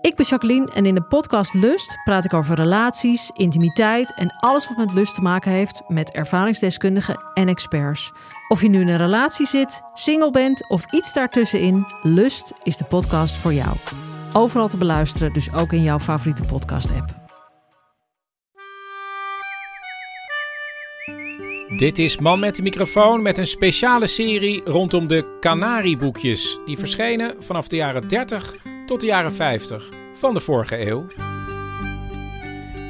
Ik ben Jacqueline en in de podcast Lust praat ik over relaties, intimiteit en alles wat met lust te maken heeft met ervaringsdeskundigen en experts. Of je nu in een relatie zit, single bent of iets daartussenin, Lust is de podcast voor jou. Overal te beluisteren, dus ook in jouw favoriete podcast-app. Dit is Man met de microfoon met een speciale serie rondom de Canarieboekjes. Die verschenen vanaf de jaren 30 tot de jaren 50 van de vorige eeuw.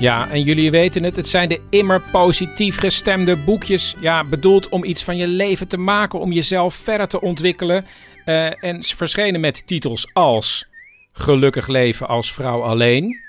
Ja, en jullie weten het, het zijn de immer positief gestemde boekjes. Ja, bedoeld om iets van je leven te maken, om jezelf verder te ontwikkelen. Uh, en ze verschenen met titels als Gelukkig leven als vrouw alleen,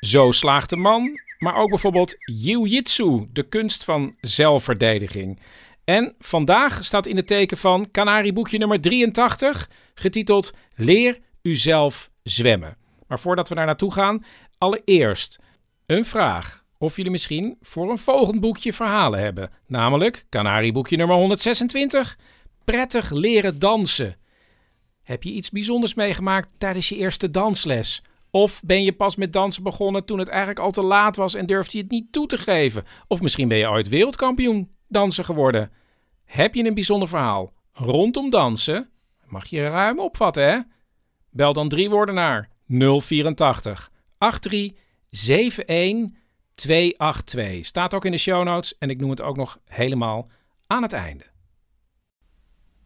Zo slaagt de man, maar ook bijvoorbeeld Jiu-Jitsu, de kunst van zelfverdediging. En vandaag staat in het teken van Canarieboekje nummer 83, getiteld Leer uzelf zwemmen. Maar voordat we daar naartoe gaan, allereerst een vraag. Of jullie misschien voor een volgend boekje verhalen hebben. Namelijk Canarieboekje nummer 126, Prettig leren dansen. Heb je iets bijzonders meegemaakt tijdens je eerste dansles? Of ben je pas met dansen begonnen toen het eigenlijk al te laat was en durfde je het niet toe te geven? Of misschien ben je ooit wereldkampioen dansen geworden. Heb je een bijzonder verhaal rondom dansen? Mag je ruim opvatten, hè? Bel dan drie woorden naar 084 83 71 282. Staat ook in de show notes en ik noem het ook nog helemaal aan het einde.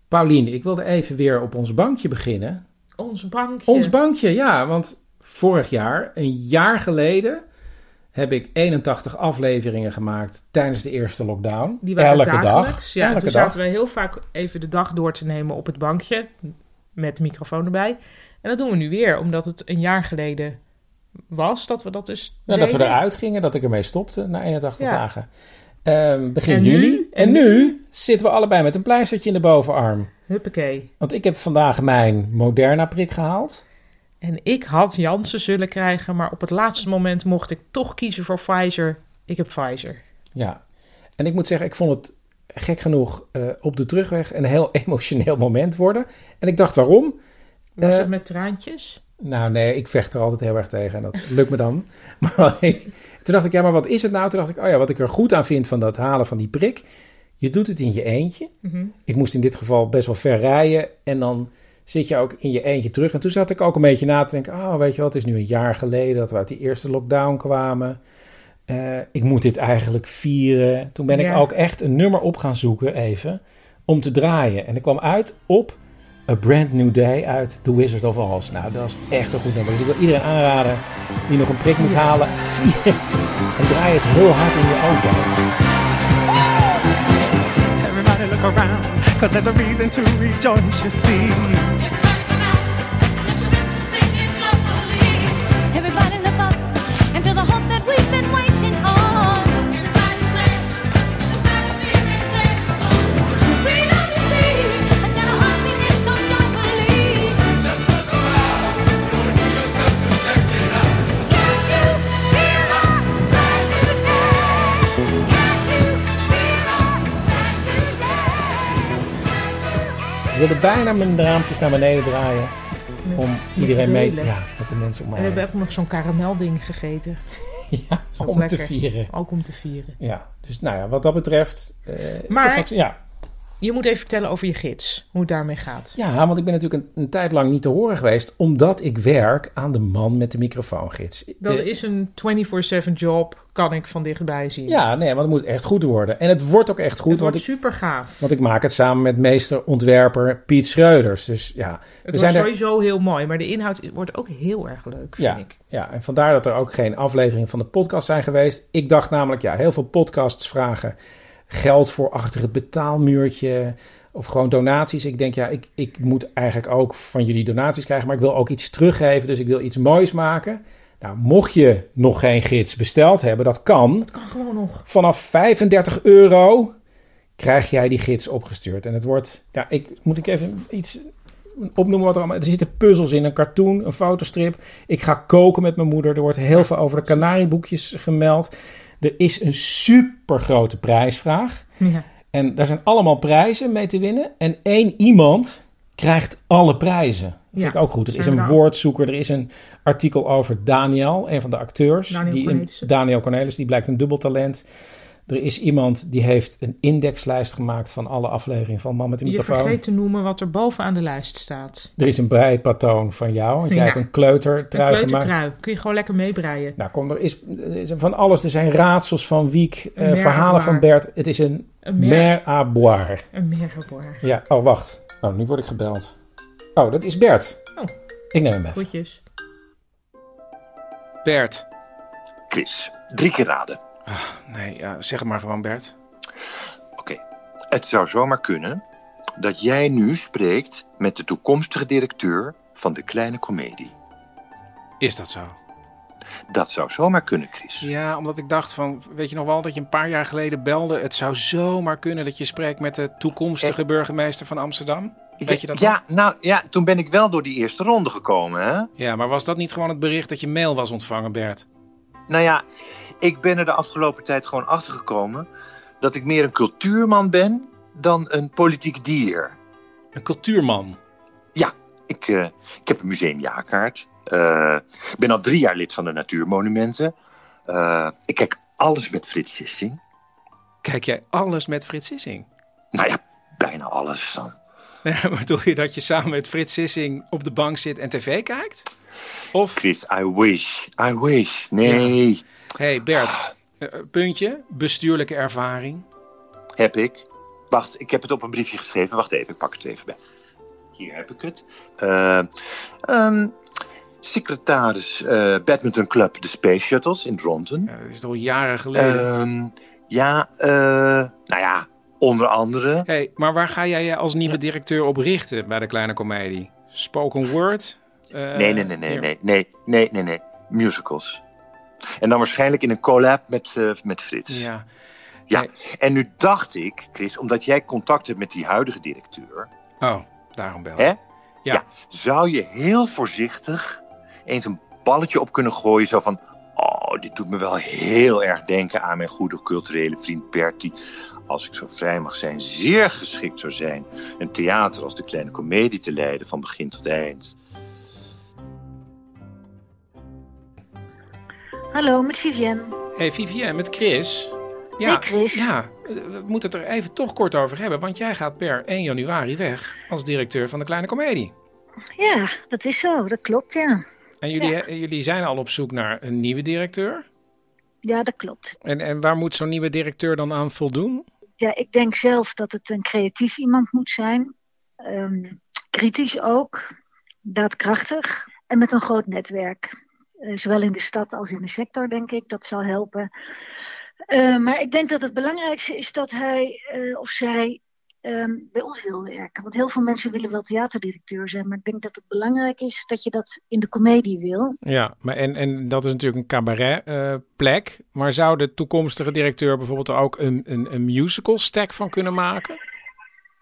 Paulien, ik wilde even weer op ons bankje beginnen. Ons bankje? Ons bankje, ja. Want vorig jaar, een jaar geleden, heb ik 81 afleveringen gemaakt tijdens de eerste lockdown. Die waren Elke dag. Ja, Elke toen dag. zaten we heel vaak even de dag door te nemen op het bankje. Met de microfoon erbij. En dat doen we nu weer, omdat het een jaar geleden was dat we dat dus. Ja, dat we eruit gingen, dat ik ermee stopte na 81 dagen. Um, begin en juli. Nu? En, nu zitten we allebei met een pleistertje in de bovenarm. Huppakee. Want ik heb vandaag mijn Moderna-prik gehaald. En ik had Janssen zullen krijgen, maar op het laatste moment mocht ik toch kiezen voor Pfizer. Ik heb Pfizer. Ja, en ik moet zeggen, ik vond het gek genoeg uh, op de terugweg een heel emotioneel moment worden. En ik dacht, waarom? Was uh, het met traantjes? Nou nee, ik vecht er altijd heel erg tegen en dat lukt me dan. Maar toen dacht ik, ja, maar wat is het nou? Toen dacht ik, oh ja, wat ik er goed aan vind van dat halen van die prik. Je doet het in je eentje. Mhm. Ik moest in dit geval best wel ver rijden en dan zit je ook in je eentje terug. En toen zat ik ook een beetje na te denken, oh weet je wat, het is nu een jaar geleden dat we uit die eerste lockdown kwamen. Uh, ik moet dit eigenlijk vieren. Toen ben ik ook echt een nummer op gaan zoeken even om te draaien. En ik kwam uit op A Brand New Day uit The Wizard of Oz. Nou, dat is echt een goed nummer. Dus ik wil iedereen aanraden die nog een prik moet halen. Vier en draai het heel hard in je auto. Everybody look around, cause there's a reason to rejoice, see. Wilde bijna mijn raampjes naar beneden draaien. om iedereen mee ja, met de mensen om mij En we hebben ook nog zo'n karamelding gegeten. ja, om te vieren. Ook om te vieren. Ja, dus nou ja, wat dat betreft. Uh, maar ja. je moet even vertellen over je gids, hoe het daarmee gaat. Ja, want ik ben natuurlijk een, een tijd lang niet te horen geweest, omdat ik werk aan de man met de microfoongids. Dat is een 24-7 job kan ik van dichtbij zien. Ja, nee, maar het moet echt goed worden. En het wordt ook echt goed. Het wordt want super gaaf. Want ik maak het samen met meester ontwerper Piet Schreuders. Dus ja, het we wordt zijn sowieso heel mooi, maar de inhoud wordt ook heel erg leuk, ja, vind ik. Ja, en vandaar dat er ook geen afleveringen van de podcast zijn geweest. Ik dacht namelijk, ja, heel veel podcasts vragen geld voor achter het betaalmuurtje of gewoon donaties. Ik denk, ja, ik, ik moet eigenlijk ook van jullie donaties krijgen, maar ik wil ook iets teruggeven, dus ik wil iets moois maken. Nou, mocht je nog geen gids besteld hebben, dat kan. Dat kan gewoon nog. Vanaf 35 euro krijg jij die gids opgestuurd. En het wordt, ja, ik moet ik even iets opnoemen wat er allemaal. Er zitten puzzels in, een cartoon, een fotostrip. Ik ga koken met mijn moeder. Er wordt heel veel over de Canarieboekjes gemeld. Er is een super grote prijsvraag. Ja. En daar zijn allemaal prijzen mee te winnen. En één iemand krijgt alle prijzen. Dat vind ik ook goed. Er is een woordzoeker, er is een artikel over Daniel, een van de acteurs. Daniel die Cornelis. Daniel Cornelis, die blijkt een dubbeltalent. Er is iemand die heeft een indexlijst gemaakt van alle afleveringen van Man met de microfoon. Je vergeet te noemen wat er bovenaan de lijst staat. Er is een breipatroon van jou, want jij hebt een kleutertrui een kleutertrui. Kun je gewoon lekker meebreien. Nou, kom, er is, er is van alles. Er zijn raadsels van Wiek, uh, verhalen van Bert. Het is een, een mer à boire. Een mer à boire. Ja, oh wacht. Oh, nu word ik gebeld. Oh, dat is Bert. Oh. Ik neem hem even. Goedjes. Bert. Chris, drie keer raden. Oh, nee, ja, zeg het maar gewoon, Bert. Oké. Okay. Het zou zomaar kunnen dat jij nu spreekt met de toekomstige directeur van de Kleine Comedie. Is dat zo? Dat zou zomaar kunnen, Chris. Ja, omdat ik dacht van, weet je nog wel dat je een paar jaar geleden belde... het zou zomaar kunnen dat je spreekt met de toekomstige eh, burgemeester van Amsterdam? Weet je dat ja, nou ja, toen ben ik wel door die eerste ronde gekomen, hè? Ja, maar was dat niet gewoon het bericht dat je mail was ontvangen, Bert? Nou ja, ik ben er de afgelopen tijd gewoon achter gekomen dat ik meer een cultuurman ben dan een politiek dier. Een cultuurman? Ja, ik, uh, ik heb een museumjaarkaart. Uh, ik ben al drie jaar lid van de Natuurmonumenten. Uh, ik kijk alles met Frits Sissing. Kijk jij alles met Frits Sissing? Nou ja, bijna alles dan. Doe je dat je samen met Frits Sissing op de bank zit en tv kijkt? Of... Chris, I wish. I wish. Nee. Ja. hey Bert, uh, puntje, bestuurlijke ervaring. Heb ik. Wacht, ik heb het op een briefje geschreven. Wacht even, ik pak het even bij. Hier heb ik het. Uh, um, secretaris uh, Badminton Club, de Space Shuttles in Dronten. Ja, dat is toch jaren geleden? Uh, ja, nou ja, onder andere. Hey, maar waar ga jij je als nieuwe directeur op richten bij de Kleine Comedie? Spoken word? nee, nee, nee, nee, nee, nee, nee, nee, nee, musicals. En dan waarschijnlijk in een collab met, uh, met Frits. Ja. Ja, en nu dacht ik, Chris, omdat jij contact hebt met die huidige directeur. Oh, daarom bel? Ja. ja. Zou je heel voorzichtig eens een balletje op kunnen gooien, zo van. Oh, dit doet me wel heel erg denken aan mijn goede culturele vriend Bert, die, als ik zo vrij mag zijn, zeer geschikt zou zijn een theater als de kleine komedie te leiden van begin tot eind. Hallo, met Vivienne. Hey Vivienne, met Chris. Ja, hey Chris. Ja, we moeten het er even toch kort over hebben, want jij gaat per 1 januari weg als directeur van de Kleine Comedie. Ja, dat is zo, dat klopt, ja. En jullie, ja. jullie zijn al op zoek naar een nieuwe directeur? Ja, dat klopt. En, en waar moet zo'n nieuwe directeur dan aan voldoen? Ja, ik denk zelf dat het een creatief iemand moet zijn. Um, kritisch ook, daadkrachtig en met een groot netwerk. Uh, zowel in de stad als in de sector, denk ik. Dat zal helpen. Uh, maar ik denk dat het belangrijkste is dat hij uh, of zij um, bij ons wil werken. Want heel veel mensen willen wel theaterdirecteur zijn. Maar ik denk dat het belangrijk is dat je dat in de comedie wil. Ja, maar en, en dat is natuurlijk een cabaretplek. Uh, maar zou de toekomstige directeur bijvoorbeeld er ook een, een, een musical stack van kunnen maken?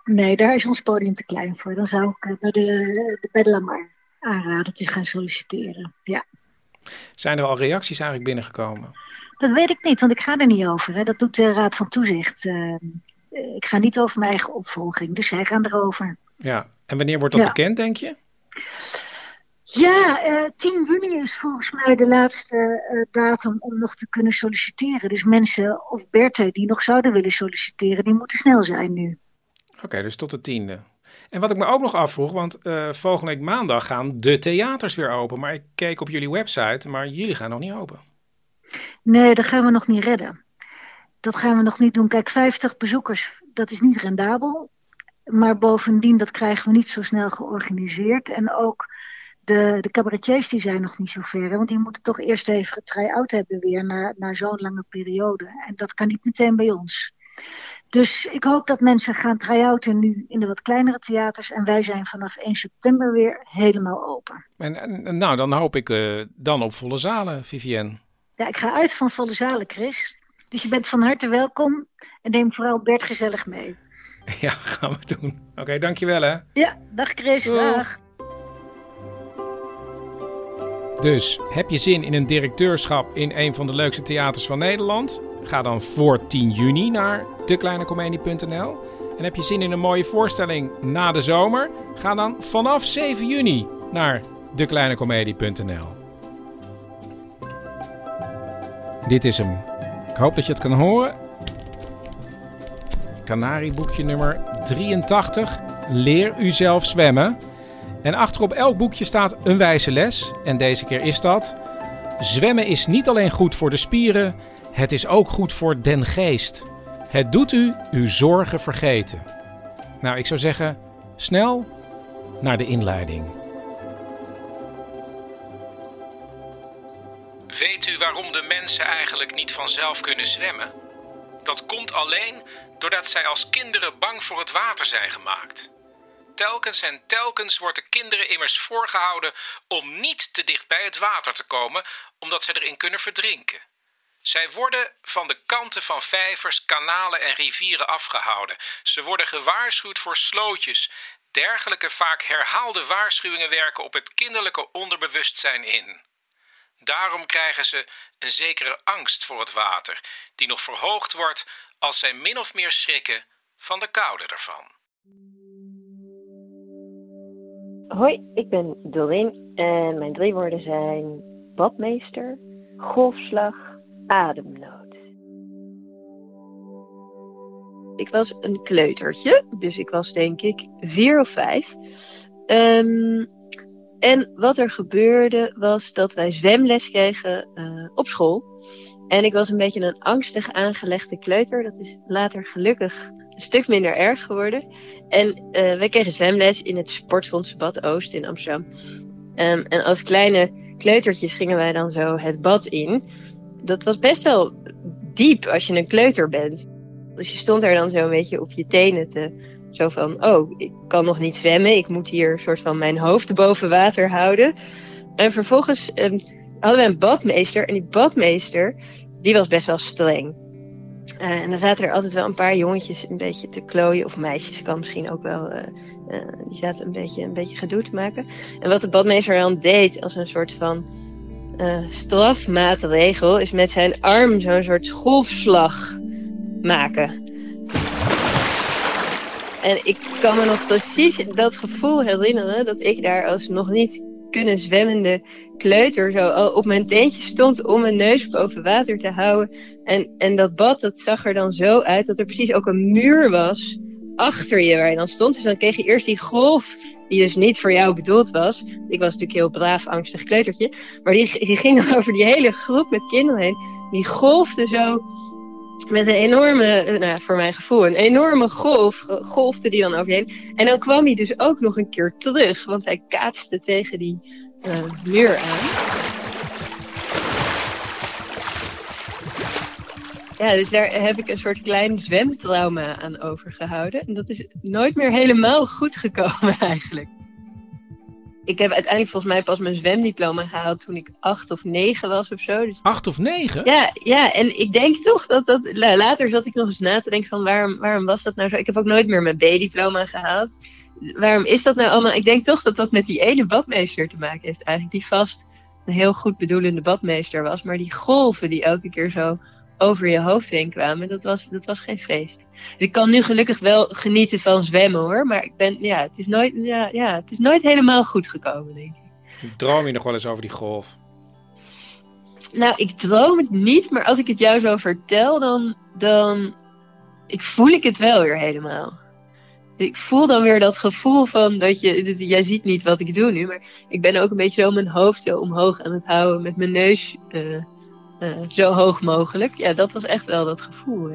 Nee, daar is ons podium te klein voor. Dan zou ik bij de, de Bedlamar aanraden te gaan solliciteren. Ja. Zijn er al reacties eigenlijk binnengekomen? Dat weet ik niet, want ik ga er niet over. Hè. Dat doet de Raad van Toezicht. Uh, ik ga niet over mijn eigen opvolging, dus zij gaan erover. Ja, en wanneer wordt dat ja. bekend, denk je? Ja, uh, 10 juni is volgens mij de laatste uh, datum om nog te kunnen solliciteren. Dus mensen of Berthe die nog zouden willen solliciteren, die moeten snel zijn nu. Oké, okay, dus tot de tiende. En wat ik me ook nog afvroeg, want uh, volgende week maandag gaan de theaters weer open. Maar ik keek op jullie website, maar jullie gaan nog niet open. Nee, dat gaan we nog niet redden. Dat gaan we nog niet doen. Kijk, 50 bezoekers, dat is niet rendabel. Maar bovendien, dat krijgen we niet zo snel georganiseerd. En ook de, de cabaretiers die zijn nog niet zo ver. Want die moeten toch eerst even een try-out hebben weer na, na zo'n lange periode. En dat kan niet meteen bij ons. Dus ik hoop dat mensen gaan try-outen nu in de wat kleinere theaters. En wij zijn vanaf 1 september weer helemaal open. En, en nou, dan hoop ik uh, dan op volle zalen, Vivienne. Ja, ik ga uit van volle zalen, Chris. Dus je bent van harte welkom. En neem vooral Bert gezellig mee. Ja, gaan we doen. Oké, okay, dankjewel hè. Ja, dag Chris. Doeg. Dag. Dus, heb je zin in een directeurschap in een van de leukste theaters van Nederland? Ga dan voor 10 juni naar dekleinecomedie.nl. En heb je zin in een mooie voorstelling na de zomer? Ga dan vanaf 7 juni naar dekleinecomedie.nl. Dit is hem. Ik hoop dat je het kan horen. Canarieboekje nummer 83. Leer u zelf zwemmen. En achterop elk boekje staat een wijze les. En deze keer is dat. Zwemmen is niet alleen goed voor de spieren, het is ook goed voor den geest. Het doet u uw zorgen vergeten. Nou, ik zou zeggen, snel naar de inleiding. Weet u waarom de mensen eigenlijk niet vanzelf kunnen zwemmen? Dat komt alleen doordat zij als kinderen bang voor het water zijn gemaakt. Telkens en telkens wordt de kinderen immers voorgehouden om niet te dicht bij het water te komen, omdat ze erin kunnen verdrinken. Zij worden van de kanten van vijvers, kanalen en rivieren afgehouden. Ze worden gewaarschuwd voor slootjes. Dergelijke vaak herhaalde waarschuwingen werken op het kinderlijke onderbewustzijn in. Daarom krijgen ze een zekere angst voor het water, die nog verhoogd wordt als zij min of meer schrikken van de koude ervan. Hoi, ik ben Doreen en mijn drie woorden zijn badmeester, golfslag, ademnood. Ik was een kleutertje, dus ik was denk ik vier of vijf. Um, en wat er gebeurde was dat wij zwemles kregen uh, op school. En ik was een beetje een angstig aangelegde kleuter. Dat is later gelukkig een stuk minder erg geworden. En uh, wij kregen zwemles in het Sportfonds Bad Oost in Amsterdam. Um, en als kleine kleutertjes gingen wij dan zo het bad in. Dat was best wel diep als je een kleuter bent. Dus je stond er dan zo een beetje op je tenen te zo van, oh, ik kan nog niet zwemmen. Ik moet hier soort van mijn hoofd boven water houden. En vervolgens um, hadden we een badmeester. En die badmeester, die was best wel streng. Uh, en dan zaten er altijd wel een paar jongetjes een beetje te klooien. Of meisjes kan misschien ook wel. Uh, uh, die zaten een beetje, een beetje gedoe te maken. En wat de badmeester dan deed als een soort van strafmaatregel. Is met zijn arm zo'n soort golfslag maken. En ik kan me nog precies dat gevoel herinneren dat ik daar als nog niet kunnen zwemmende kleuter zo op mijn teentje stond om mijn neus boven water te houden. En, en dat bad, dat zag er dan zo uit dat er precies ook een muur was achter je waar je dan stond. Dus dan kreeg je eerst die golf die dus niet voor jou bedoeld was. Ik was natuurlijk heel braaf, angstig kleutertje. Maar die, die ging dan over die hele groep met kinderen heen. Die golfde zo met een enorme, eh, nou, voor mijn gevoel, een enorme golf, golfde die dan overheen. En dan kwam hij dus ook nog een keer terug, want hij kaatste tegen die uh, muur aan. Ja, dus daar heb ik een soort klein zwemtrauma aan overgehouden. En dat is nooit meer helemaal goed gekomen eigenlijk ik heb uiteindelijk volgens mij pas mijn zwemdiploma gehaald toen ik acht of negen was of zo. Dus... Acht of negen? Ja, ja, en ik denk toch dat dat... Later zat ik nog eens na te denken van waarom, waarom was dat nou zo? Ik heb ook nooit meer mijn B-diploma gehaald. Waarom is dat nou allemaal? Ik denk toch dat dat met die ene badmeester te maken heeft eigenlijk. Die vast een heel goed bedoelende badmeester was. Maar die golven die elke keer zo over je hoofd heen kwamen. Dat was, dat was geen feest. Dus ik kan nu gelukkig wel genieten van zwemmen hoor. Maar ik ben, ja, het is nooit, ja, ja, het is nooit helemaal goed gekomen, denk ik. Droom je nog wel eens over die golf? Nou, ik droom het niet, maar als ik het jou zo vertel, dan, dan ik voel ik het wel weer helemaal. Ik voel dan weer dat gevoel van dat je, jij ziet niet wat ik doe nu, maar ik ben ook een beetje zo mijn hoofd zo omhoog aan het houden met mijn neus uh, uh, zo hoog mogelijk. Ja, dat was echt wel dat gevoel.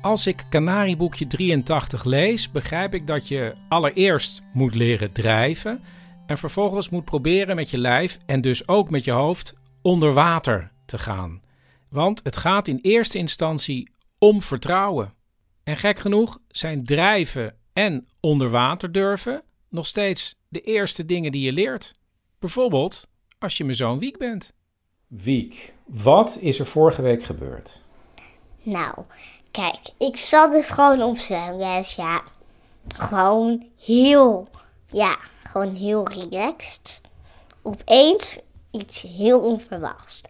Als ik Canarieboekje 83 lees, begrijp ik dat je allereerst moet leren drijven en vervolgens moet proberen met je lijf en dus ook met je hoofd onder water te gaan. Want het gaat in eerste instantie om vertrouwen. En gek genoeg zijn drijven en onder water durven nog steeds de eerste dingen die je leert. Bijvoorbeeld als je mijn zoon Wiek bent. Wiek, wat is er vorige week gebeurd? Nou, kijk, ik zat dus gewoon op zwemles, ja. Gewoon heel, ja, gewoon heel relaxed. Opeens iets heel onverwachts.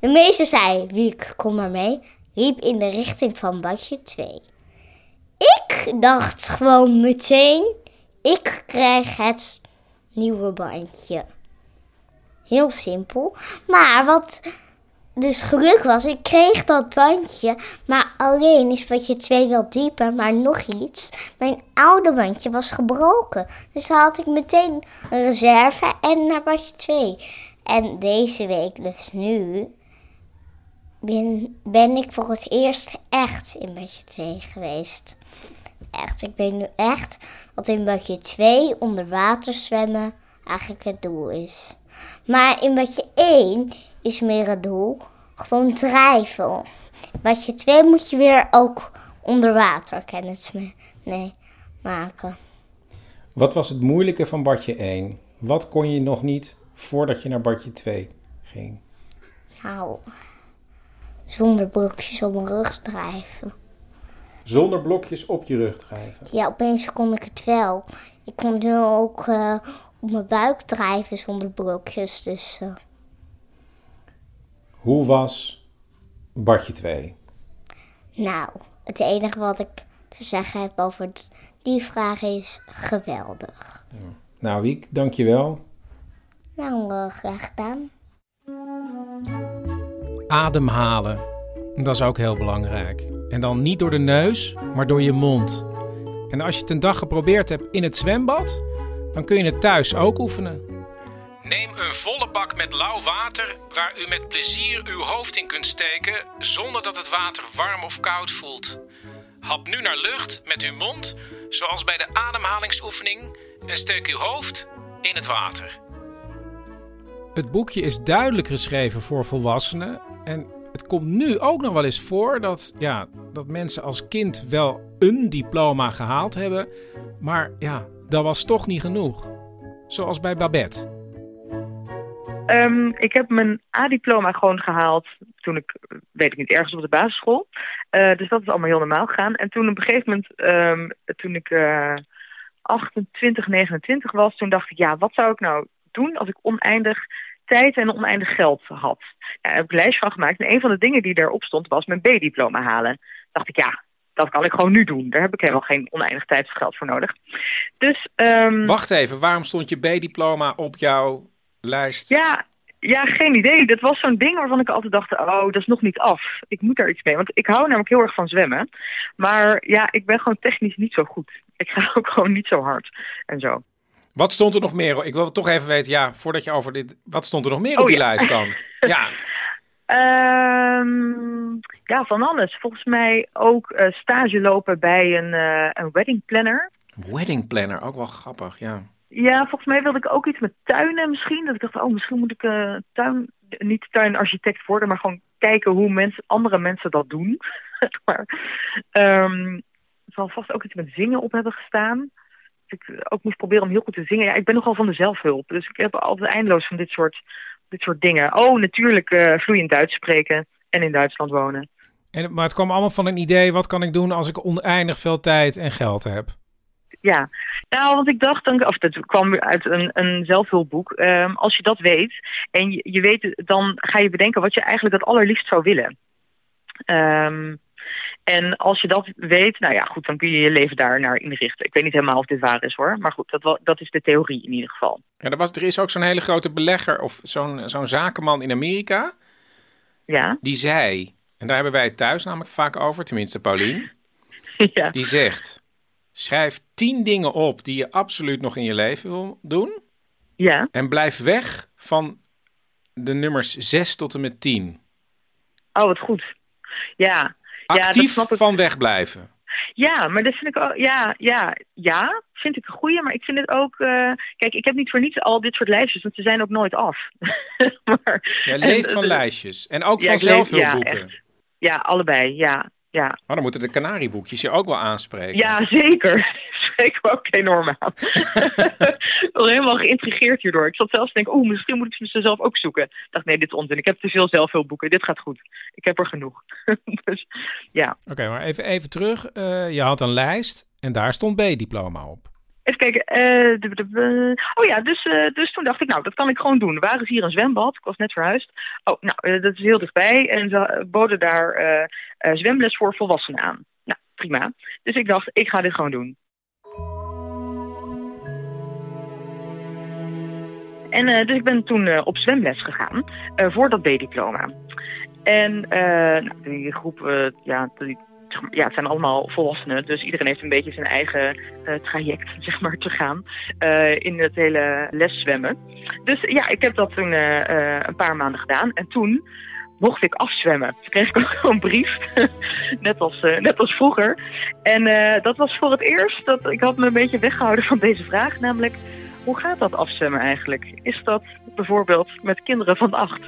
De meester zei, Wiek, kom maar mee, riep in de richting van badje 2. Ik dacht gewoon meteen, ik krijg het nieuwe bandje. Heel simpel. Maar wat dus geluk was, ik kreeg dat bandje. Maar alleen is badje 2 wel dieper. Maar nog iets, mijn oude bandje was gebroken. Dus had ik meteen een reserve en naar badje 2. En deze week, dus nu, ben, ben ik voor het eerst echt in badje 2 geweest. Echt, ik ben nu echt wat in badje 2 onder water zwemmen eigenlijk het doel is. Maar in badje 1 is meer het doel gewoon drijven. Badje 2 moet je weer ook onder water kennis nee, maken. Wat was het moeilijke van badje 1? Wat kon je nog niet voordat je naar badje 2 ging? Nou, zonder blokjes op mijn rug drijven. Zonder blokjes op je rug drijven? Ja, opeens kon ik het wel. Ik kon nu ook uh, op mijn buik drijven zonder blokjes, dus... Uh... Hoe was badje 2? Nou, het enige wat ik te zeggen heb over die vraag is geweldig. Ja. Nou, Wiek, dankjewel. Nou, uh, graag gedaan. Ademhalen, dat is ook heel belangrijk. En dan niet door de neus, maar door je mond. En als je het een dag geprobeerd hebt in het zwembad, dan kun je het thuis ook oefenen. Neem een volle bak met lauw water waar u met plezier uw hoofd in kunt steken zonder dat het water warm of koud voelt. Hap nu naar lucht met uw mond, zoals bij de ademhalingsoefening, en steek uw hoofd in het water. Het boekje is duidelijk geschreven voor volwassenen en het komt nu ook nog wel eens voor dat, ja, dat mensen als kind wel een diploma gehaald hebben, maar ja, dat was toch niet genoeg. Zoals bij Babette. Um, ik heb mijn A-diploma gewoon gehaald toen ik, weet ik niet, ergens op de basisschool. Uh, dus dat is allemaal heel normaal gegaan. En toen op een gegeven moment, um, toen ik uh, 28, 29 was, toen dacht ik, ja, wat zou ik nou doen als ik oneindig tijd en oneindig geld had? Ja, daar heb ik een lijstje van gemaakt. En een van de dingen die daarop stond was mijn B-diploma halen. Dacht ik, ja, dat kan ik gewoon nu doen. Daar heb ik helemaal geen oneindig tijd of geld voor nodig. Dus, um... Wacht even, waarom stond je B-diploma op jouw lijst? Ja, ja, geen idee. Dat was zo'n ding waarvan ik altijd dacht, oh, dat is nog niet af. Ik moet daar iets mee. Want ik hou namelijk heel erg van zwemmen. Maar ja, ik ben gewoon technisch niet zo goed. Ik ga ook gewoon niet zo hard en zo. Wat stond er nog meer? Ik wil toch even weten, ja, voordat je over dit... Wat stond er nog meer op oh, die lijst dan? ja. Um, ja, van alles. Volgens mij ook uh, stage lopen bij een, uh, een wedding planner. Wedding planner, ook wel grappig, ja. Ja, volgens mij wilde ik ook iets met tuinen misschien. Dat ik dacht, oh, misschien moet ik uh, tuin, niet tuinarchitect worden, maar gewoon kijken hoe mensen, andere mensen dat doen. maar um, er zal vast ook iets met zingen op hebben gestaan. Ik ook moest proberen om heel goed te zingen. Ja, ik ben nogal van de zelfhulp, dus ik heb altijd eindeloos van dit soort, dit soort dingen. Oh, natuurlijk uh, vloeiend Duits spreken en in Duitsland wonen. En, maar het kwam allemaal van een idee, wat kan ik doen als ik oneindig veel tijd en geld heb? Ja, nou, want ik dacht, dan, of dat kwam uit een, een zelfhulpboek. Um, als je dat weet en je, je, weet, dan ga je bedenken wat je eigenlijk het allerliefst zou willen. Um, en als je dat weet, nou ja, goed, dan kun je je leven daar naar inrichten. Ik weet niet helemaal of dit waar is hoor, maar goed, dat, dat is de theorie in ieder geval. Ja, er, was, er is ook zo'n hele grote belegger of zo'n zo'n zakenman in Amerika. Ja. Die zei, en daar hebben wij het thuis namelijk vaak over, tenminste Paulien. ja. Die zegt, Schrijf tien dingen op die je absoluut nog in je leven wil doen. Ja. En blijf weg van de nummers 6 tot en met 10. Oh, wat goed. Ja. Actief ja, van wegblijven. Ja, maar dat vind ik ook. Ja, ja, ja, vind ik een goeie. Maar ik vind het ook. Uh, kijk, ik heb niet voor niets al dit soort lijstjes, want ze zijn ook nooit af. maar, Jij leeft van lijstjes. En ook van zelfhulpboeken. Ja, ja, allebei. Ja, ja. Maar dan moeten de kanarieboekjes je ook wel aanspreken. Ja, zeker. Spreek me ook enorm aan. ik was helemaal geïntrigeerd hierdoor. Ik zat zelfs te denken, oeh, misschien moet ik ze zelf ook zoeken. Ik dacht, nee, dit is onzin. Ik heb te veel zelfhulpboeken. Dit gaat goed. Ik heb er genoeg. dus, ja. Oké, maar even, even terug. Uh, je had een lijst en daar stond B-diploma op. Even kijken. Uh, oh ja, dus, uh, dus toen dacht ik, nou, dat kan ik gewoon doen. Waar is hier een zwembad? Ik was net verhuisd. Oh, nou, dat is heel dichtbij. En ze boden daar zwemles voor volwassenen aan. Nou, prima. Dus ik dacht, ik ga dit gewoon doen. En dus ik ben toen op zwemles gegaan voor dat B-diploma. En nou, die groep, ja, die, ja, het zijn allemaal volwassenen, dus iedereen heeft een beetje zijn eigen traject, zeg maar, te gaan in het hele leszwemmen. Dus ja, ik heb dat toen een paar maanden gedaan en toen mocht ik afzwemmen. Toen kreeg ik ook een brief, net, als, net als vroeger. En dat was voor het eerst dat ik had me een beetje weggehouden van deze vraag, namelijk hoe gaat dat afzwemmen eigenlijk? Is dat bijvoorbeeld met kinderen van acht?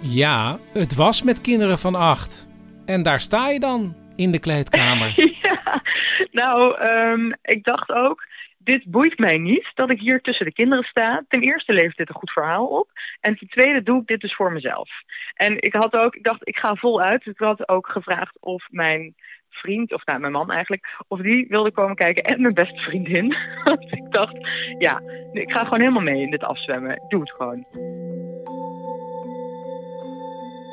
Ja, het was met kinderen van acht. En daar sta je dan in de kleedkamer? ja, nou, um, ik dacht ook, dit boeit mij niet dat ik hier tussen de kinderen sta. Ten eerste levert dit een goed verhaal op. En ten tweede doe ik dit dus voor mezelf. En ik had ook, ik dacht, ik ga voluit. Ik had ook gevraagd of mijn vriend, of nou, mijn man eigenlijk, of die wilde komen kijken en mijn beste vriendin. Want ik dacht, ja, ik ga gewoon helemaal mee in dit afzwemmen. Ik doe het gewoon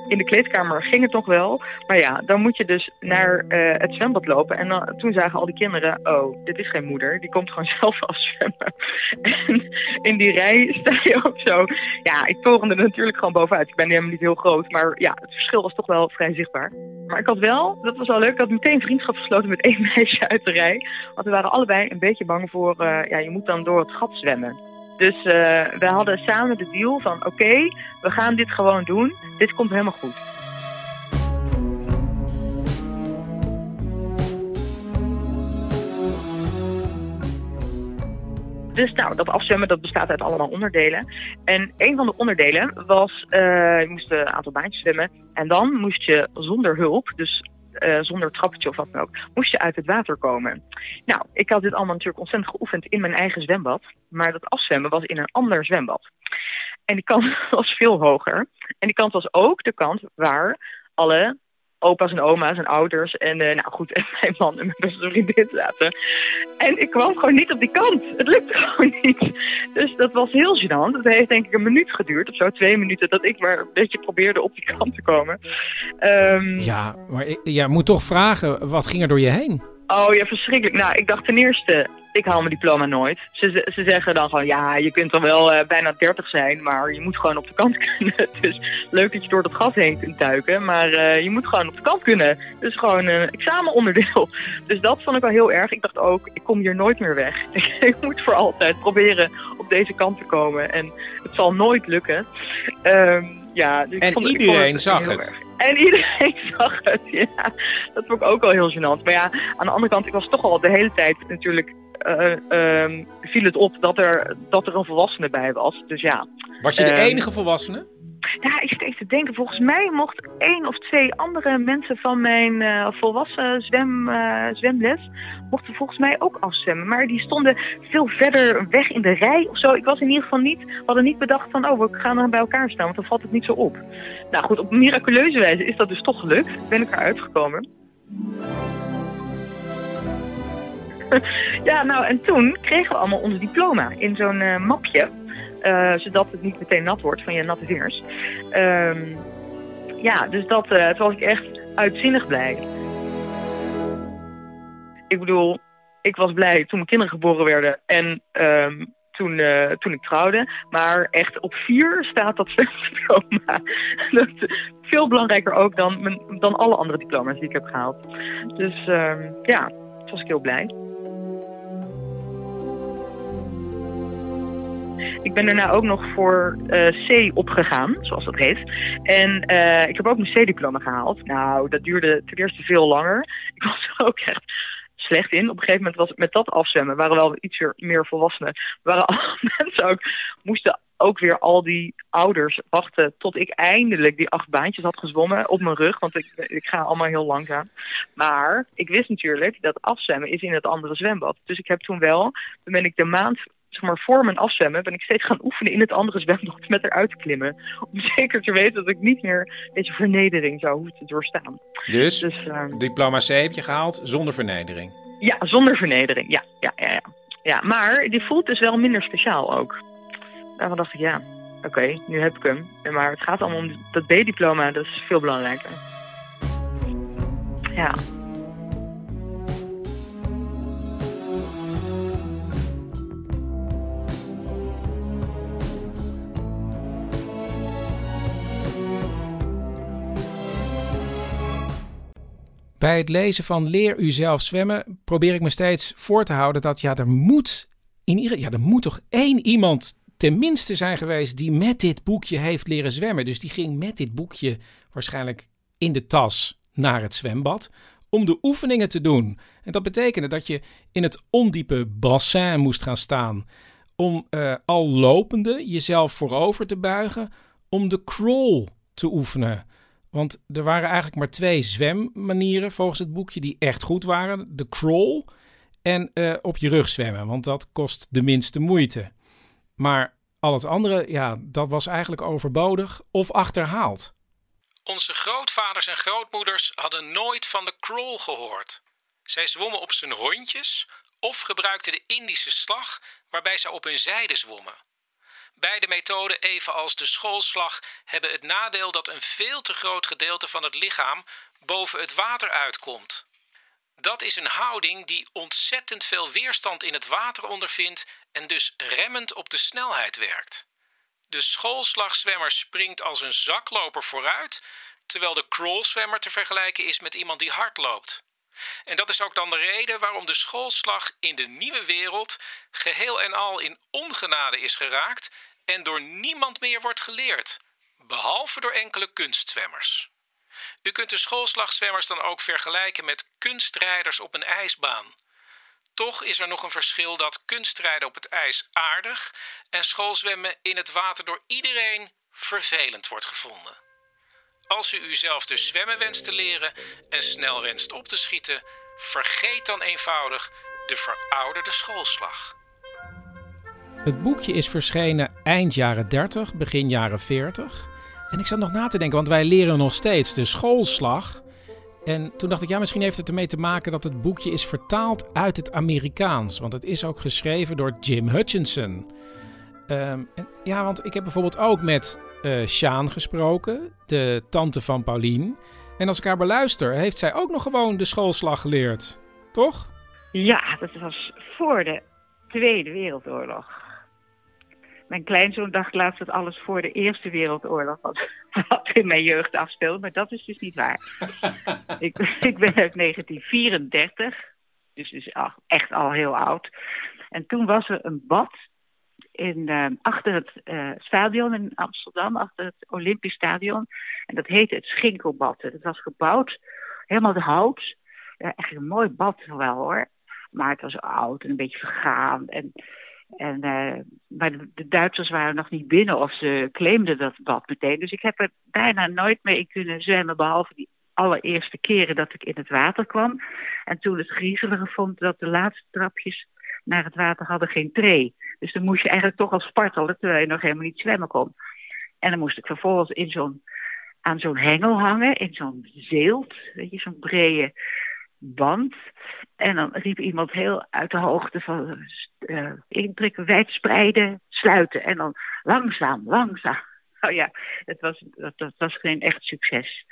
in de kleedkamer ging het nog wel. Maar ja, dan moet je dus naar uh, het zwembad lopen. En dan, toen zagen al die kinderen, oh, dit is geen moeder. Die komt gewoon zelf afzwemmen. En in die rij sta je ook zo. Ja, ik torende natuurlijk gewoon bovenuit. Ik ben helemaal niet heel groot. Maar ja, het verschil was toch wel vrij zichtbaar. Maar ik had wel, dat was wel leuk, ik had meteen vriendschap gesloten met één meisje uit de rij. Want we waren allebei een beetje bang voor, uh, ja, je moet dan door het gat zwemmen. Dus uh, we hadden samen de deal van oké, we gaan dit gewoon doen. Dit komt helemaal goed. Dus nou, dat afzwemmen dat bestaat uit allemaal onderdelen. En een van de onderdelen was, uh, je moest een aantal baantjes zwemmen. En dan moest je zonder hulp, dus uh, zonder trappetje of wat dan ook, moest je uit het water komen. Nou, ik had dit allemaal natuurlijk ontzettend geoefend in mijn eigen zwembad. Maar dat afzwemmen was in een ander zwembad. En die kant was veel hoger. En die kant was ook de kant waar alle opa's en oma's en ouders en uh, nou goed, en mijn man en mijn beste vriendin zaten. En ik kwam gewoon niet op die kant. Het lukte gewoon niet. Dus dat was heel gênant. Het heeft denk ik een minuut geduurd, of zo twee minuten, dat ik maar een beetje probeerde op die kant te komen. Um, ja, maar je moet toch vragen, wat ging er door je heen? Oh ja, verschrikkelijk. Nou, ik dacht ten eerste, ik haal mijn diploma nooit. Ze, ze zeggen dan gewoon, ja, je kunt dan wel uh, bijna 30 zijn, maar je moet gewoon op de kant kunnen. Dus leuk dat je door dat gat heen kunt duiken, maar uh, je moet gewoon op de kant kunnen. Dus gewoon een examenonderdeel. Dus dat vond ik wel heel erg. Ik dacht ook, ik kom hier nooit meer weg. ik moet voor altijd proberen op deze kant te komen en het zal nooit lukken. Um, ja, dus en vond, iedereen het zag het. En iedereen zag het, ja. Dat vond ik ook wel heel gênant. Maar ja, aan de andere kant, ik was toch al de hele tijd natuurlijk... Uh, uh, viel het op dat er, dat er een volwassene bij was. Dus ja. Was je de uh, enige volwassene? Ja, ik zit even te denken. Volgens mij mocht één of twee andere mensen van mijn uh, volwassen zwem, uh, zwemles... mochten volgens mij ook afzwemmen. Maar die stonden veel verder weg in de rij of zo. Ik was in ieder geval niet... We hadden niet bedacht van, oh, we gaan dan bij elkaar staan. Want dan valt het niet zo op. Nou goed, op miraculeuze wijze is dat dus toch gelukt. Ben ik eruit gekomen. ja, nou en toen kregen we allemaal ons diploma in zo'n uh, mapje... Uh, zodat het niet meteen nat wordt van je natte vingers. Um, ja, dus dat, toen was ik echt uitzinnig blij. Ik bedoel, ik was blij toen mijn kinderen geboren werden en um, toen, uh, toen ik trouwde. Maar echt op vier staat dat zwemdiploma. dat veel belangrijker ook dan, dan alle andere diploma's die ik heb gehaald. Dus um, ja, toen was ik heel blij. Ik ben daarna ook nog voor uh, C opgegaan, zoals dat heet. En uh, ik heb ook mijn C-diploma gehaald. Nou, dat duurde ten eerste veel langer. Ik was ook echt slecht in. Op een gegeven moment was het met dat afzwemmen, waren wel iets meer volwassenen. Waren alle mensen ook, moesten ook weer al die ouders wachten tot ik eindelijk die acht baantjes had gezwommen op mijn rug. Want ik, ik ga allemaal heel langzaam. Maar ik wist natuurlijk dat afzwemmen is in het andere zwembad. Dus ik heb toen wel, toen ben ik de maand zeg maar, voor mijn afzwemmen ben ik steeds gaan oefenen in het andere zwembad met eruit te klimmen. Om zeker te weten dat ik niet meer deze vernedering zou hoeven te doorstaan. Dus, dus uh, diploma C heb je gehaald zonder vernedering? Ja, zonder vernedering. Ja, ja, ja, ja. ja, maar die voelt dus wel minder speciaal ook. Daarvan dacht ik, ja, oké, nu heb ik hem. Maar het gaat allemaal om dat B-diploma, dat is veel belangrijker. Ja. Bij het lezen van Leer u zelf zwemmen probeer ik me steeds voor te houden dat ja, er moet in ieder ja, er moet toch één iemand tenminste zijn geweest die met dit boekje heeft leren zwemmen. Dus die ging met dit boekje waarschijnlijk in de tas naar het zwembad om de oefeningen te doen. En dat betekende dat je in het ondiepe bassin moest gaan staan om uh, al lopende jezelf voorover te buigen om de crawl te oefenen. Want er waren eigenlijk maar twee zwemmanieren volgens het boekje die echt goed waren. De crawl en uh, op je rug zwemmen, want dat kost de minste moeite. Maar al het andere, ja, dat was eigenlijk overbodig of achterhaald. Onze grootvaders en grootmoeders hadden nooit van de crawl gehoord. Zij zwommen op zijn hondjes of gebruikten de Indische slag waarbij ze op hun zijde zwommen. Beide methoden, evenals de schoolslag, hebben het nadeel dat een veel te groot gedeelte van het lichaam boven het water uitkomt. Dat is een houding die ontzettend veel weerstand in het water ondervindt en dus remmend op de snelheid werkt. De schoolslagzwemmer springt als een zakloper vooruit, terwijl de crawlzwemmer te vergelijken is met iemand die hard loopt. En dat is ook dan de reden waarom de schoolslag in de nieuwe wereld geheel en al in ongenade is geraakt en door niemand meer wordt geleerd, behalve door enkele kunstzwemmers. U kunt de schoolslagzwemmers dan ook vergelijken met kunstrijders op een ijsbaan. Toch is er nog een verschil dat kunstrijden op het ijs aardig en schoolzwemmen in het water door iedereen vervelend wordt gevonden. Als u uzelf dus zwemmen wenst te leren en snel wenst op te schieten, vergeet dan eenvoudig de verouderde schoolslag. Het boekje is verschenen eind jaren 30, begin jaren 40. En ik zat nog na te denken, want wij leren nog steeds de schoolslag. En toen dacht ik, ja, misschien heeft het ermee te maken dat het boekje is vertaald uit het Amerikaans. Want het is ook geschreven door Jim Hutchinson. Ehm, ja, want ik heb bijvoorbeeld ook met uh, gesproken, de tante van Paulien. En als ik haar beluister, heeft zij ook nog gewoon de schoolslag geleerd, toch? Ja, dat was voor de Tweede Wereldoorlog. Mijn kleinzoon dacht laatst dat alles voor de Eerste Wereldoorlog was. Wat in mijn jeugd afspeelde, maar dat is dus niet waar. ik, ik ben uit 1934, dus, dus echt al heel oud. En toen was er een bad in, uh, achter het uh, stadion in Amsterdam, achter het Olympisch Stadion. En dat heette het Schinkelbad. Dat was gebouwd, helemaal de hout. Uh, echt een mooi bad wel hoor. Maar het was oud en een beetje vergaan. En en, uh, maar de, Duitsers waren nog niet binnen of ze claimden dat bad meteen. Dus ik heb er bijna nooit mee in kunnen zwemmen, behalve die allereerste keren dat ik in het water kwam. En toen het griezelige vond dat de laatste trapjes naar het water hadden geen tree. Dus dan moest je eigenlijk toch al spartelen, terwijl je nog helemaal niet zwemmen kon. En dan moest ik vervolgens in zo'n, aan zo'n hengel hangen, in zo'n zeelt, weet je, zo'n brede band. En dan riep iemand heel uit de hoogte van uh, intrekken, wijd sluiten. En dan langzaam, langzaam. Oh ja, het was, dat, dat was geen echt succes.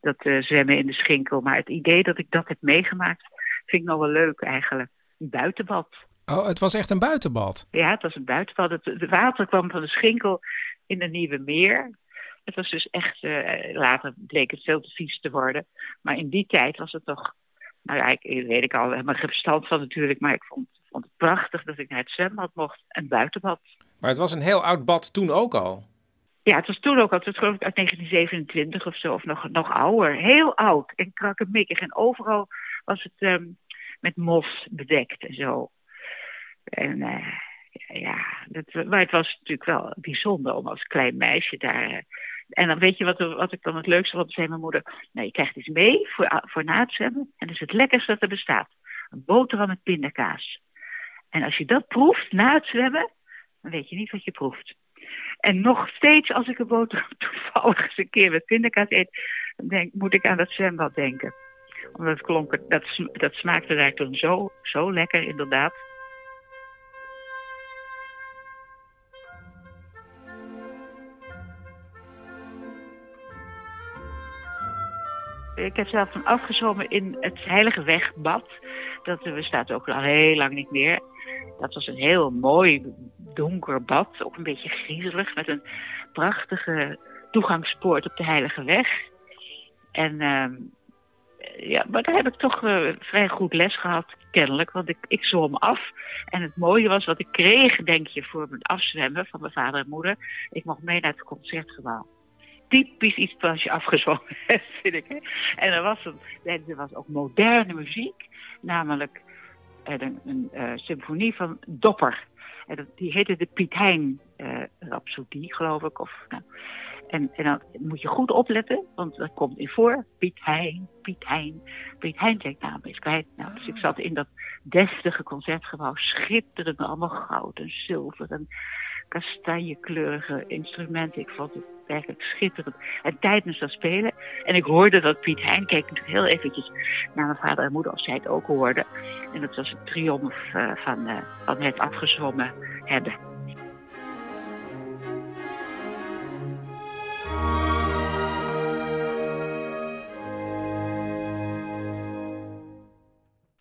Dat uh, zwemmen in de schinkel. Maar het idee dat ik dat heb meegemaakt, vind ik nog wel leuk eigenlijk. Een buitenbad. Oh, het was echt een buitenbad? Ja, het was een buitenbad. Het, het water kwam van de schinkel in de Nieuwe Meer. Het was dus echt, uh, later bleek het veel te vies te worden. Maar in die tijd was het toch nou ja, ik, weet ik al helemaal geen verstand van natuurlijk, maar ik vond, vond het prachtig dat ik naar het zwembad mocht en buitenbad. Maar het was een heel oud bad toen ook al? Ja, het was toen ook al, het was geloof ik uit 1927 of zo, of nog, nog ouder. Heel oud en krakkemikkig. En overal was het um, met mos bedekt en zo. En uh, ja, dat, maar het was natuurlijk wel bijzonder om als klein meisje daar uh, en dan weet je wat, wat ik dan het leukste vond, zei mijn moeder. Nou, je krijgt iets mee voor, voor na het zwemmen. En dat is het lekkerste dat er bestaat. Een boterham met pindakaas. En als je dat proeft na het zwemmen, dan weet je niet wat je proeft. En nog steeds als ik een boterham toevallig eens een keer met pindakaas eet, denk, moet ik aan dat zwembad denken. Omdat het klonk, dat, dat smaakte daar toen zo, zo lekker inderdaad. Ik heb zelf toen afgezommen in het Heilige Wegbad. Dat eh, bestaat ook al heel lang niet meer. Dat was een heel mooi donker bad, ook een beetje griezelig, met een prachtige toegangspoort op de Heilige Weg. En uh, ja, maar daar heb ik toch uh, vrij goed les gehad, kennelijk. Want ik, ik zwom af. En het mooie was wat ik kreeg, denk je, voor mijn afzwemmen van mijn vader en moeder. Ik mocht mee naar het concertgebouw. Typisch iets als je afgezwommen hebt, vind ik. Hè? En er was, er was ook moderne muziek. Namelijk een, een uh, symfonie van Dopper. En dat, die heette de Piet Hein Rhapsodie, geloof ik. Of, nou, en, en dan moet je goed opletten, want dat komt in voor. Piet Hein, Piet Hein. Piet Hein naam is kwijt. Nou, dus ik zat in dat deftige concertgebouw, schitterend, allemaal goud en zilver en kastanjekleurige instrumenten. Ik vond het werkelijk schitterend. En tijdens dat spelen, en ik hoorde dat Piet Hein, keek natuurlijk heel eventjes naar mijn vader en moeder of zij het ook hoorden. En dat was een triomf uh, van, uh, van het afgezwommen hebben.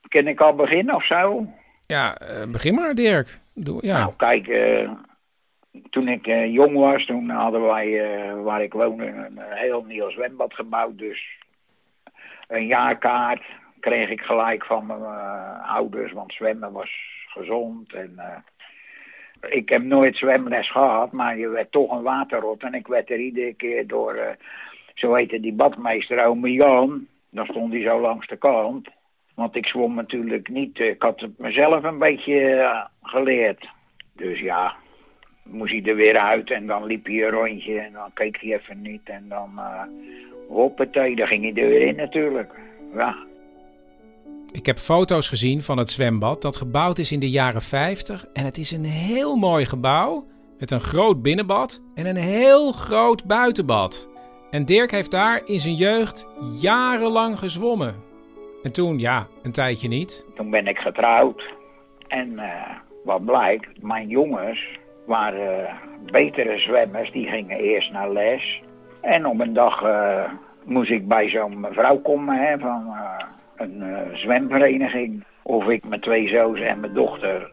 Kan ik al beginnen of zo? Ja, uh, begin maar Dirk. Doe, ja. Nou kijk, uh, toen ik uh, jong was, toen hadden wij waar ik woonde een heel nieuw zwembad gebouwd. Dus een jaarkaart kreeg ik gelijk van mijn ouders, want zwemmen was gezond. En, ik heb nooit zwemles gehad, maar je werd toch een waterrot. En ik werd er iedere keer door, zo heette die badmeester, ome Jan. Dan stond hij zo langs de kant. Want ik zwom natuurlijk niet. Ik had het mezelf een beetje geleerd. Dus ja, moest hij er weer uit en dan liep hij een rondje en dan keek hij even niet. En dan, uh, hoppatee, dan ging hij er weer in natuurlijk. Ja. Ik heb foto's gezien van het zwembad dat gebouwd is in de jaren 50. En het is een heel mooi gebouw met een groot binnenbad en een heel groot buitenbad. En Dirk heeft daar in zijn jeugd jarenlang gezwommen. En toen, ja, een tijdje niet. Toen ben ik getrouwd. En uh, wat blijkt, mijn jongens waren uh, betere zwemmers. Die gingen eerst naar les. En op een dag uh, moest ik bij zo'n mevrouw komen hè, van een zwemvereniging. Of ik mijn twee zoons en mijn dochter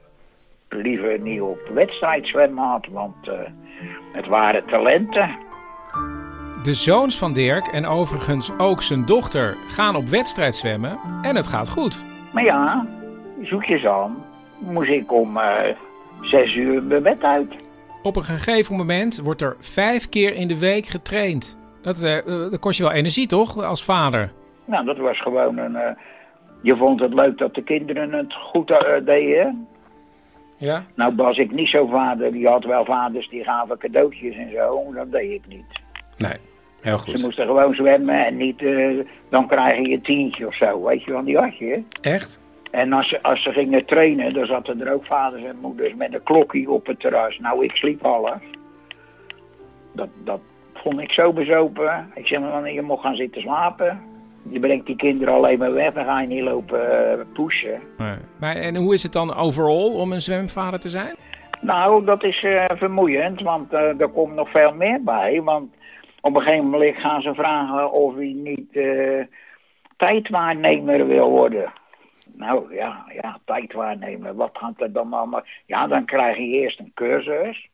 liever niet op wedstrijd zwemmen had. Want het waren talenten. De zoons van Dirk en overigens ook zijn dochter gaan op wedstrijd zwemmen en het gaat goed. Maar ja, zoekjes aan, moest ik om uh, zes uur mijn bed uit. Op een gegeven moment wordt er vijf keer in de week getraind. Dat, uh, dat kost je wel energie toch, als vader? Nou, dat was gewoon een... Uh, je vond het leuk dat de kinderen het goed deden, Ja? Nou was ik niet zo vader. Die had wel vaders die gaven cadeautjes en zo. Dat deed ik niet. Nee. Heel goed. Ze moesten gewoon zwemmen en niet, dan krijg je een tientje of zo, weet je wel, die had je. Echt? En als ze, als ze gingen trainen, dan zaten er ook vaders en moeders met een klokje op het terras. Nou, ik sliep half. Dat, dat vond ik zo bezopen. Ik zeg maar, je mocht gaan zitten slapen. Je brengt die kinderen alleen maar weg, dan ga je niet lopen uh, pushen. Nee. Maar, en hoe is het dan overal om een zwemvader te zijn? Nou, dat is uh, vermoeiend, want uh, er komt nog veel meer bij. Want op een gegeven moment gaan ze vragen of hij niet uh, tijdwaarnemer wil worden. Nou ja, ja, tijdwaarnemer, wat gaat er dan allemaal? Ja, dan krijg je eerst een cursus.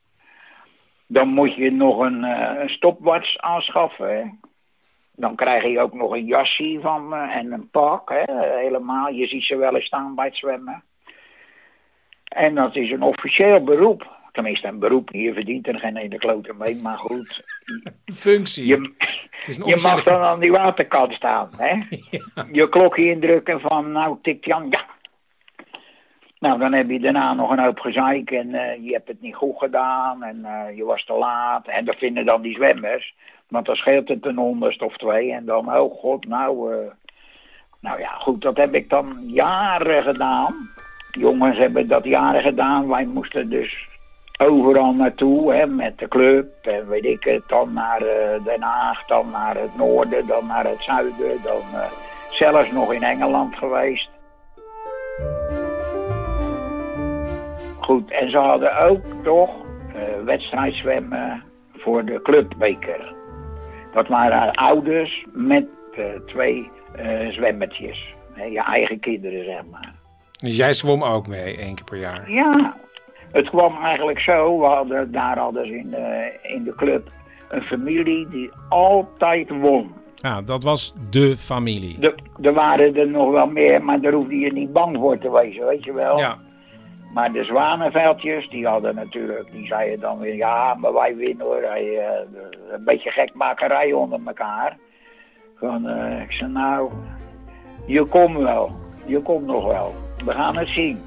Dan moet je nog een, een stopwatch aanschaffen. Dan krijg je ook nog een jasje van me en een pak. Hè, helemaal, je ziet ze wel eens staan bij het zwemmen. En dat is een officieel beroep. Tenminste, een beroep. Je verdient er geen ene klote mee, maar goed. Functie. Je, je mag dan aan die waterkant staan. Hè? Ja. Je klokje indrukken van, nou tikt Jan, ja. Nou, dan heb je daarna nog een hoop gezeik en uh, je hebt het niet goed gedaan en uh, je was te laat. En dat vinden dan die zwemmers. Want dan scheelt het een honderdste of twee. En dan, oh god, nou... Uh, nou ja, goed, dat heb ik dan jaren gedaan. Jongens hebben dat jaren gedaan. Wij moesten dus overal naartoe, hè, met de club en weet ik het, dan naar uh, Den Haag, dan naar het noorden, dan naar het zuiden, dan uh, zelfs nog in Engeland geweest. Goed, en ze hadden ook toch uh, wedstrijdzwemmen voor de clubbeker. Dat waren ouders met twee zwemmetjes. je eigen kinderen, zeg maar. Dus jij zwom ook mee, één keer per jaar? Ja, het kwam eigenlijk zo. We hadden daar hadden ze in de, in de club een familie die altijd won. Ja, dat was de familie. De, er waren er nog wel meer, maar daar hoefde je niet bang voor te wezen, weet je wel. Ja. Maar de zwanenveldjes, die hadden natuurlijk, die zeiden dan weer, ja, maar wij winnen hoor. Uh, een beetje gekmakerij onder elkaar. Van, uh, ik zei, nou, je komt wel. Je komt nog wel. We gaan het zien.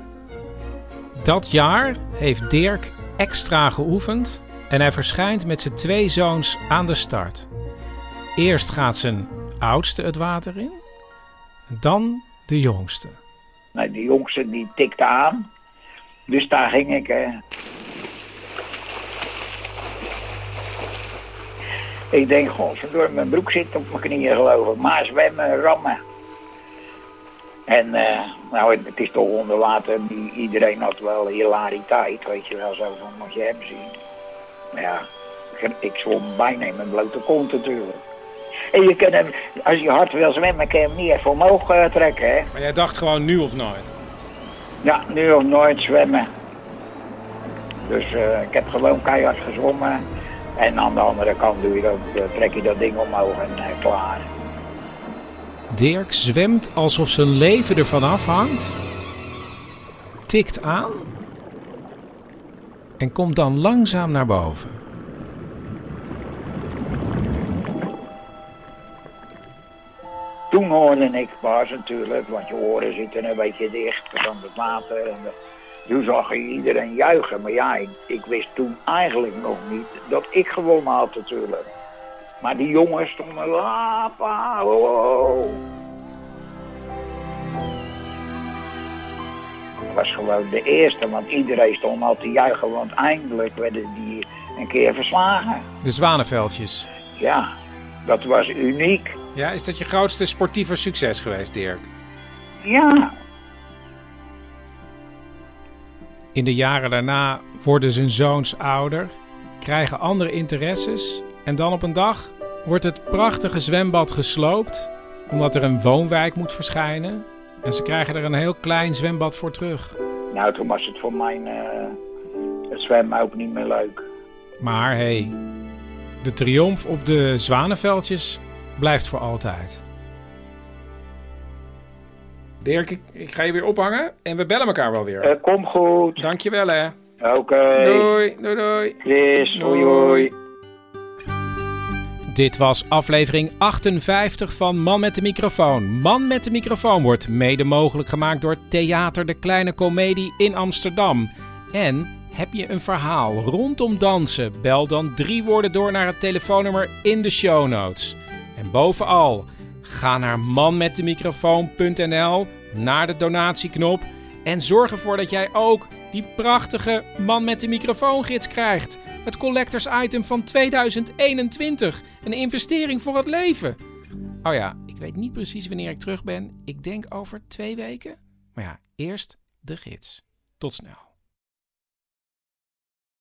Dat jaar heeft Dirk extra geoefend en hij verschijnt met zijn twee zoons aan de start. Eerst gaat zijn oudste het water in, dan de jongste. Nou, de jongste die tikte aan, dus daar ging ik. Hè. Ik denk, door mijn broek zit op mijn knieën geloof ik. Maar zwemmen, rammen. En uh, nou, het is toch onder water, iedereen had wel hilariteit, weet je wel, zo van, moet je hem zien. Maar ja, ik zwom bijna in mijn blote kont natuurlijk. En je kunt hem, als je hard wil zwemmen, kun je hem niet even omhoog uh, trekken, hè. Maar jij dacht gewoon nu of nooit? Ja, nu of nooit zwemmen. Dus uh, ik heb gewoon keihard gezwommen. En aan de andere kant doe je dat, trek je dat ding omhoog en klaar. Dirk zwemt alsof zijn leven ervan afhangt, tikt aan en komt dan langzaam naar boven. Toen hoorde ik pas natuurlijk, want je oren zitten een beetje dicht van het water. En toen zag je iedereen juichen. Maar ja, ik, ik, wist toen eigenlijk nog niet dat ik gewonnen had natuurlijk. Maar die jongens stonden, lapa, oh. Ik was gewoon de eerste, want iedereen stond al te juichen, want eindelijk werden die een keer verslagen. De zwanenveldjes. Ja, dat was uniek. Ja, is dat je grootste sportieve succes geweest, Dirk? Ja. In de jaren daarna worden zijn zoons ouder, krijgen andere interesses en dan op een dag wordt het prachtige zwembad gesloopt omdat er een woonwijk moet verschijnen. En ze krijgen er een heel klein zwembad voor terug. Nou, toen was het voor mij uh, het zwemmen ook niet meer leuk. Maar hé, hey, de triomf op de zwanenveldjes blijft voor altijd. Dirk, ik, ik, ga je weer ophangen en we bellen elkaar wel weer. Uh, kom goed. Dankjewel hè. Oké. Okay. Doei, doei, doei. Yes, doei, doei. Dit was aflevering 58 van Man met de microfoon. Man met de microfoon wordt mede mogelijk gemaakt door Theater de Kleine Comedie in Amsterdam. En heb je een verhaal rondom dansen? Bel dan drie woorden door naar het telefoonnummer in de show notes. En bovenal, ga naar manmetdemicrofoon.nl, naar de donatieknop en zorg ervoor dat jij ook die prachtige Man met de microfoongids krijgt. Het collectors item van 2021. Een investering voor het leven. Oh ja, ik weet niet precies wanneer ik terug ben. Ik denk over twee weken. Maar ja, eerst de gids. Tot snel.